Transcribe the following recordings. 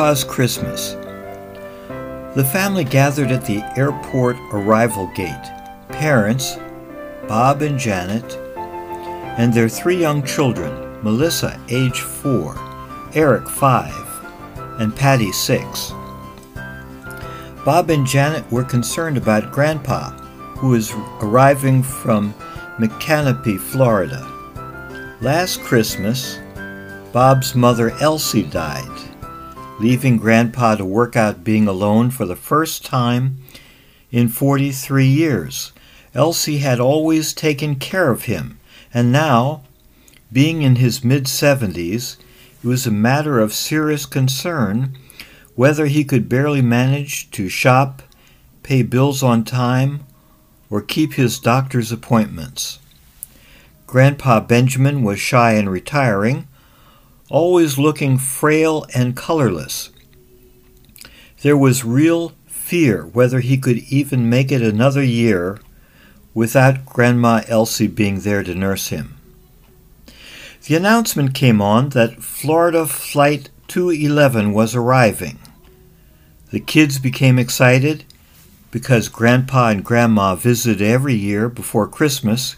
Grandpa's Christmas. The family gathered at the airport arrival gate. Parents, Bob and Janet, and their three young children, Melissa, age four, Eric, five, and Patty, six. Bob and Janet were concerned about Grandpa, who was arriving from Micanopy, Florida. Last Christmas, Bob's mother Elsie died, leaving Grandpa to work out being alone for the first time in 43 years. Elsie had always taken care of him, and now, being in his mid 70s, it was a matter of serious concern whether he could barely manage to shop, pay bills on time, or keep his doctor's appointments. Grandpa Benjamin was shy and retiring, always looking frail and colorless. There was real fear whether he could even make it another year without Grandma Elsie being there to nurse him. The announcement came on that Florida Flight 211 was arriving. The kids became excited because Grandpa and Grandma visited every year before Christmas,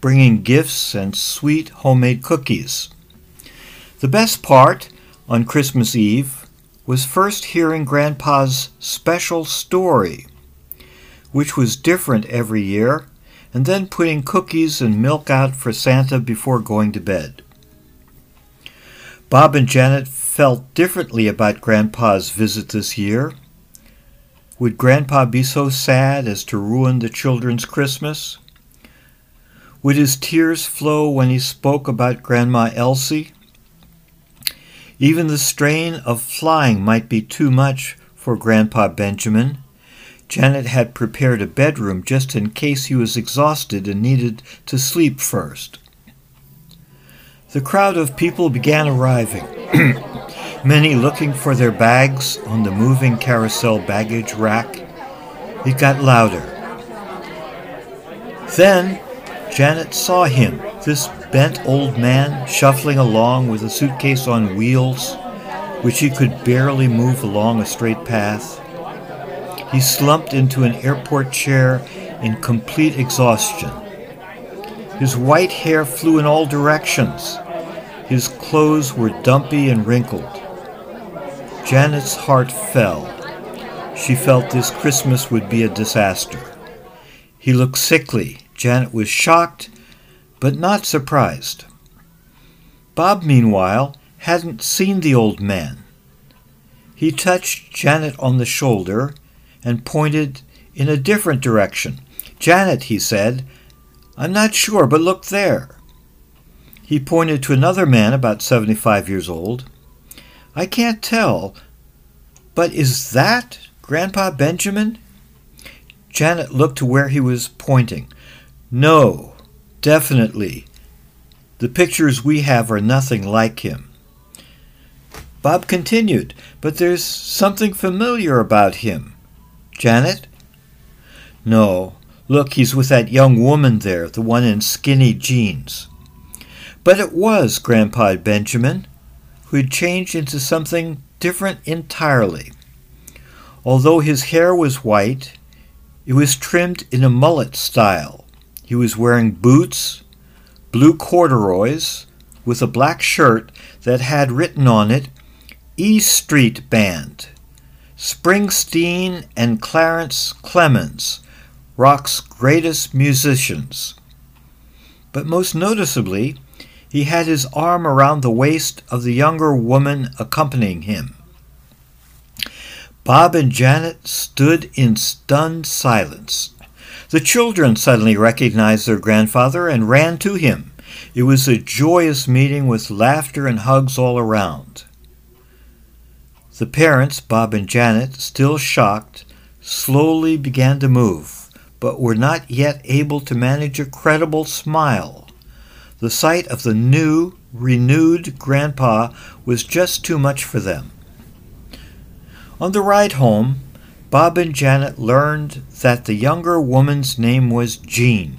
bringing gifts and sweet homemade cookies. The best part on Christmas Eve was first hearing Grandpa's special story, which was different every year, and then putting cookies and milk out for Santa before going to bed. Bob and Janet felt differently about Grandpa's visit this year. Would Grandpa be so sad as to ruin the children's Christmas? Would his tears flow when he spoke about Grandma Elsie? Even the strain of flying might be too much for Grandpa Benjamin. Janet had prepared a bedroom just in case he was exhausted and needed to sleep first. The crowd of people began arriving, many looking for their bags on the moving carousel baggage rack. It got louder. Then Janet saw him, this bent old man, shuffling along with a suitcase on wheels, which he could barely move along a straight path. He slumped into an airport chair in complete exhaustion. His white hair flew in all directions. His clothes were dumpy and wrinkled. Janet's heart fell. She felt this Christmas would be a disaster. He looked sickly. Janet was shocked, but not surprised. Bob, meanwhile, hadn't seen the old man. He touched Janet on the shoulder and pointed in a different direction. Janet, he said, I'm not sure, but look there. He pointed to another man about 75 years old. I can't tell, but is that Grandpa Benjamin? Janet looked to where he was pointing. No, definitely. The pictures we have are nothing like him. Bob continued, but there's something familiar about him. Janet? No. Look, he's with that young woman there, the one in skinny jeans. But it was Grandpa Benjamin, who had changed into something different entirely. Although his hair was white, it was trimmed in a mullet style. He was wearing boots, blue corduroys, with a black shirt that had written on it E Street Band. Springsteen and Clarence Clemons, rock's greatest musicians. But most noticeably, he had his arm around the waist of the younger woman accompanying him. Bob and Janet stood in stunned silence. The children suddenly recognized their grandfather and ran to him. It was a joyous meeting with laughter and hugs all around. The parents, Bob and Janet, still shocked, slowly began to move, but were not yet able to manage a credible smile. The sight of the new, renewed grandpa was just too much for them. On the ride home, Bob and Janet learned that the younger woman's name was Jean,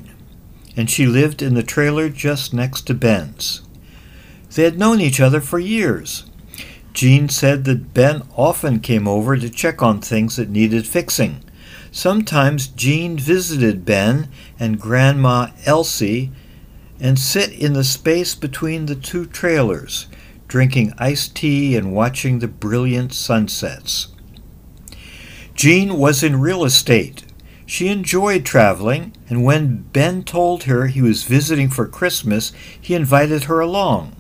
and she lived in the trailer just next to Ben's. They had known each other for years. Jean said that Ben often came over to check on things that needed fixing. Sometimes Jean visited Ben and Grandma Elsie and sit in the space between the two trailers, drinking iced tea and watching the brilliant sunsets. Jean was in real estate. She enjoyed traveling, and when Ben told her he was visiting for Christmas, he invited her along.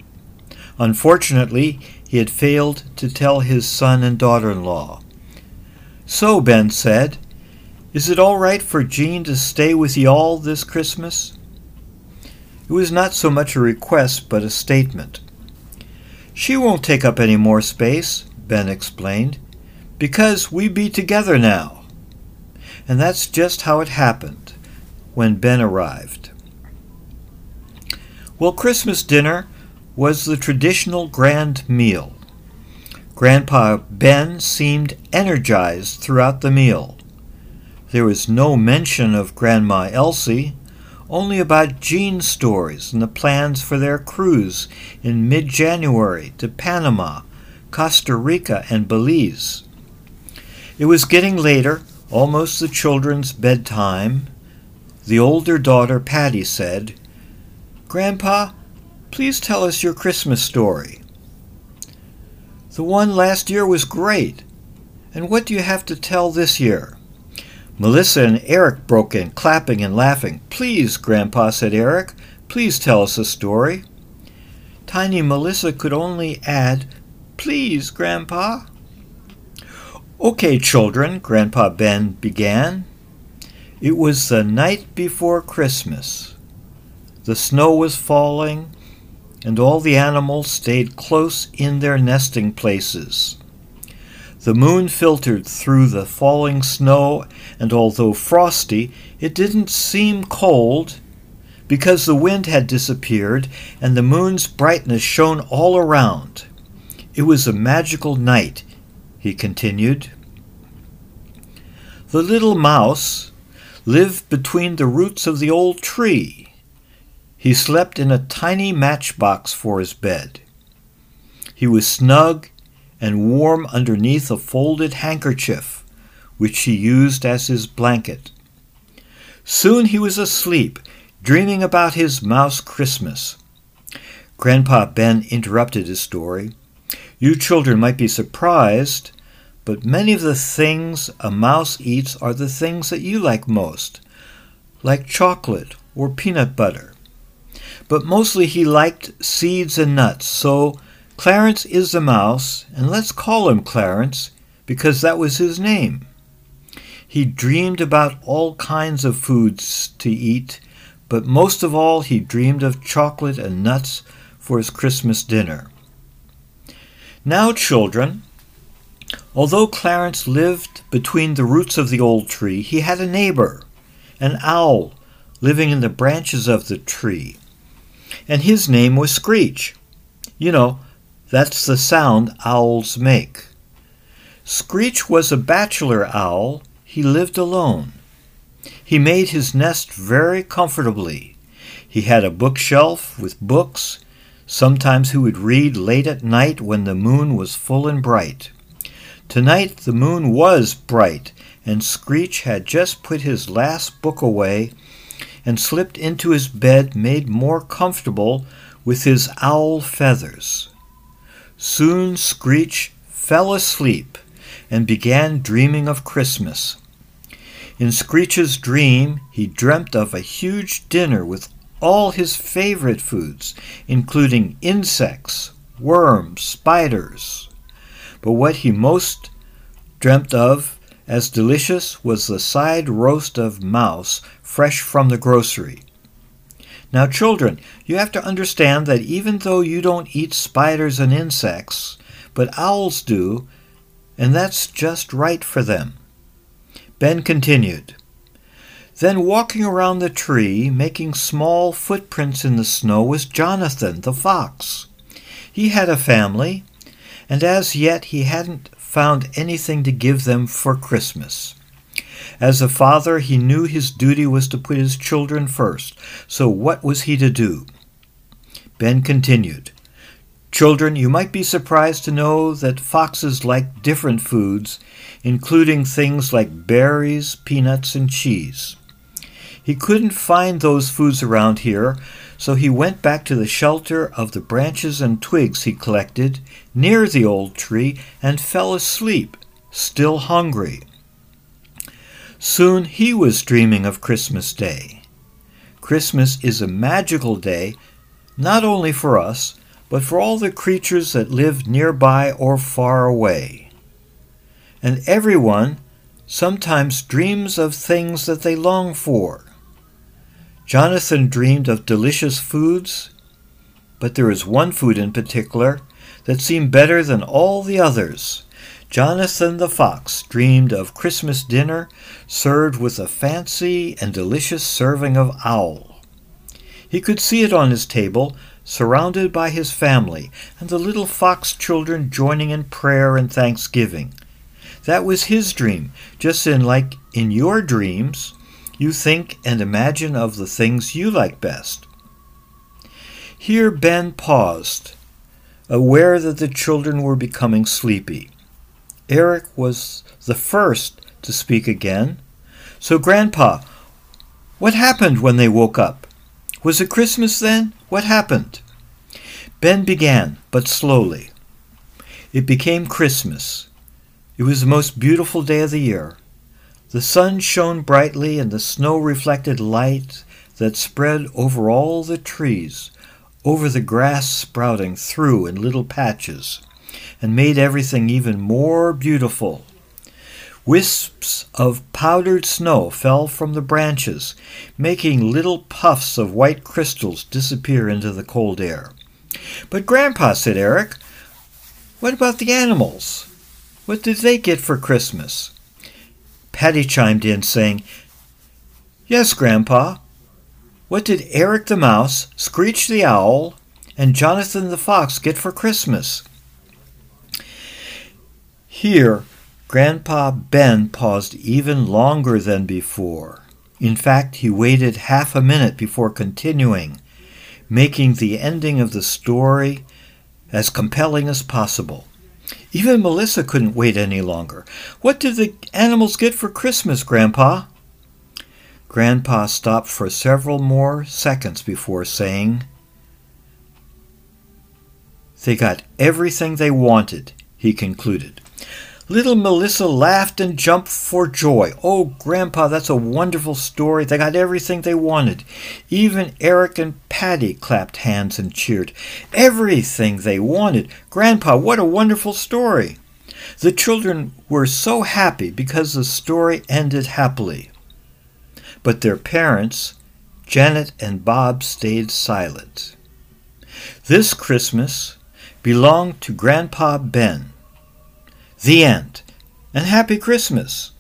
Unfortunately, he had failed to tell his son and daughter in law. So, Ben said, is it all right for Jean to stay with ye all this Christmas? It was not so much a request, but a statement. She won't take up any more space, Ben explained, because we be together now. And that's just how it happened when Ben arrived. Well, Christmas dinner was the traditional grand meal. Grandpa Ben seemed energized throughout the meal. There was no mention of Grandma Elsie, only about Jean's stories and the plans for their cruise in mid January to Panama, Costa Rica, and Belize. It was getting later, almost the children's bedtime. The older daughter, Patty, said, Grandpa, please tell us your Christmas story. The one last year was great. And what do you have to tell this year? Melissa and Eric broke in, clapping and laughing. Please, Grandpa, said Eric, please tell us a story. Tiny Melissa could only add, Please, Grandpa. Okay, children, Grandpa Ben began. It was the night before Christmas. The snow was falling, and all the animals stayed close in their nesting places. The moon filtered through the falling snow, and although frosty, it didn't seem cold because the wind had disappeared and the moon's brightness shone all around. It was a magical night, he continued. The little mouse lived between the roots of the old tree. He slept in a tiny matchbox for his bed. He was snug and warm underneath a folded handkerchief, which he used as his blanket. Soon he was asleep, dreaming about his mouse Christmas. Grandpa Ben interrupted his story. You children might be surprised, but many of the things a mouse eats are the things that you like most, like chocolate or peanut butter. But mostly he liked seeds and nuts, so Clarence is the mouse, and let's call him Clarence because that was his name. He dreamed about all kinds of foods to eat, but most of all he dreamed of chocolate and nuts for his Christmas dinner. Now, children, although Clarence lived between the roots of the old tree, he had a neighbor, an owl, living in the branches of the tree, and his name was Screech. You know, that's the sound owls make. Screech was a bachelor owl. He lived alone. He made his nest very comfortably. He had a bookshelf with books. Sometimes he would read late at night when the moon was full and bright. Tonight the moon was bright, and Screech had just put his last book away and slipped into his bed made more comfortable with his owl feathers. Soon Screech fell asleep and began dreaming of Christmas. In Screech's dream, he dreamt of a huge dinner with all his favorite foods, including insects, worms, spiders. But what he most dreamt of as delicious was the side roast of mouse fresh from the grocery. Now, children, you have to understand that even though you don't eat spiders and insects, but owls do, and that's just right for them. Ben continued. Then, walking around the tree, making small footprints in the snow, was Jonathan the fox. He had a family, and as yet he hadn't found anything to give them for Christmas. As a father, he knew his duty was to put his children first. So what was he to do? Ben continued. Children, you might be surprised to know that foxes like different foods, including things like berries, peanuts, and cheese. He couldn't find those foods around here, so he went back to the shelter of the branches and twigs he collected near the old tree and fell asleep, still hungry. Soon he was dreaming of Christmas Day. Christmas is a magical day, not only for us, but for all the creatures that live nearby or far away. And everyone sometimes dreams of things that they long for. Jonathan dreamed of delicious foods, but there is one food in particular that seemed better than all the others. Jonathan the fox dreamed of Christmas dinner served with a fancy and delicious serving of owl. He could see it on his table, surrounded by his family, and the little fox children joining in prayer and thanksgiving. That was his dream, just in like in your dreams you think and imagine of the things you like best. Here Ben paused, aware that the children were becoming sleepy. Eric was the first to speak again. So, Grandpa, what happened when they woke up? Was it Christmas then? What happened? Ben began, but slowly. It became Christmas. It was the most beautiful day of the year. The sun shone brightly, and the snow reflected light that spread over all the trees, over the grass sprouting through in little patches, and made everything even more beautiful. Wisps of powdered snow fell from the branches, making little puffs of white crystals disappear into the cold air. But, Grandpa, said Eric, what about the animals? What did they get for Christmas? Patty chimed in, saying, Yes, Grandpa. What did Eric the Mouse, Screech the Owl, and Jonathan the Fox get for Christmas? Here, Grandpa Ben paused even longer than before. In fact, he waited half a minute before continuing, making the ending of the story as compelling as possible. Even Melissa couldn't wait any longer. What did the animals get for Christmas, Grandpa? Grandpa stopped for several more seconds before saying, They got everything they wanted, he concluded. Little Melissa laughed and jumped for joy. Oh, Grandpa, that's a wonderful story. They got everything they wanted. Even Eric and Patty clapped hands and cheered. Everything they wanted. Grandpa, what a wonderful story. The children were so happy because the story ended happily. But their parents, Janet and Bob, stayed silent. This Christmas belonged to Grandpa Ben the end. And Happy Christmas.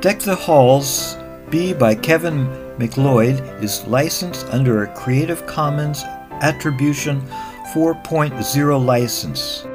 Deck the Halls B by Kevin MacLeod is licensed under a Creative Commons Attribution 4.0 license.